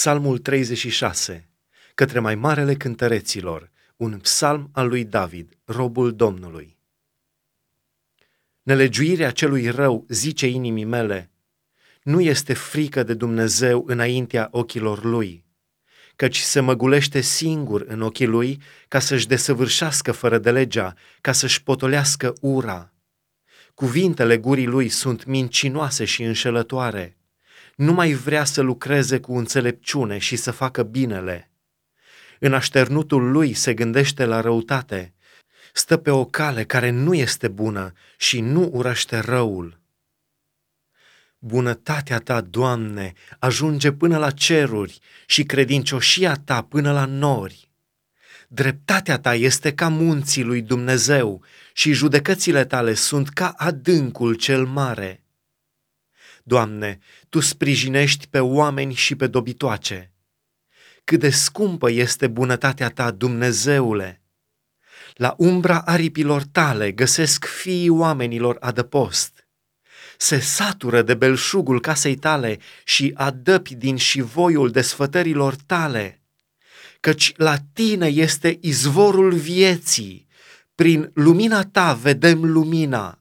Psalmul 36, către mai marele cântăreților, un psalm al lui David, robul Domnului. Nelegiuirea celui rău zice inimii mele, nu este frică de Dumnezeu înaintea ochilor lui, căci se măgulește singur în ochii lui ca să-și desăvârșească fără de legea, ca să-și potolească ura. Cuvintele gurii lui sunt mincinoase și înșelătoare. Nu mai vrea să lucreze cu înțelepciune și să facă binele. În așternutul lui se gândește la răutate. Stă pe o cale care nu este bună și nu urăște răul. Bunătatea ta, Doamne, ajunge până la ceruri și credincioșia ta până la nori. Dreptatea ta este ca munții lui Dumnezeu și judecățile tale sunt ca adâncul cel mare. Doamne, Tu sprijinești pe oameni și pe dobitoace. Cât de scumpă este bunătatea Ta, Dumnezeule! La umbra aripilor tale găsesc fiii oamenilor adăpost. Se satură de belșugul casei tale și adăpi din șivoiul desfătărilor tale căci la tine este izvorul vieții, prin lumina ta vedem lumina.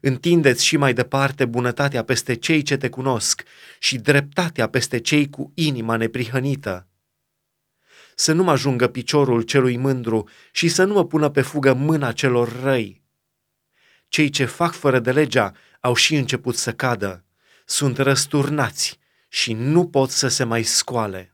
Întindeți și mai departe bunătatea peste cei ce te cunosc și dreptatea peste cei cu inima neprihănită. Să nu mă ajungă piciorul celui mândru și să nu mă pună pe fugă mâna celor răi. Cei ce fac fără de legea au și început să cadă, sunt răsturnați și nu pot să se mai scoale.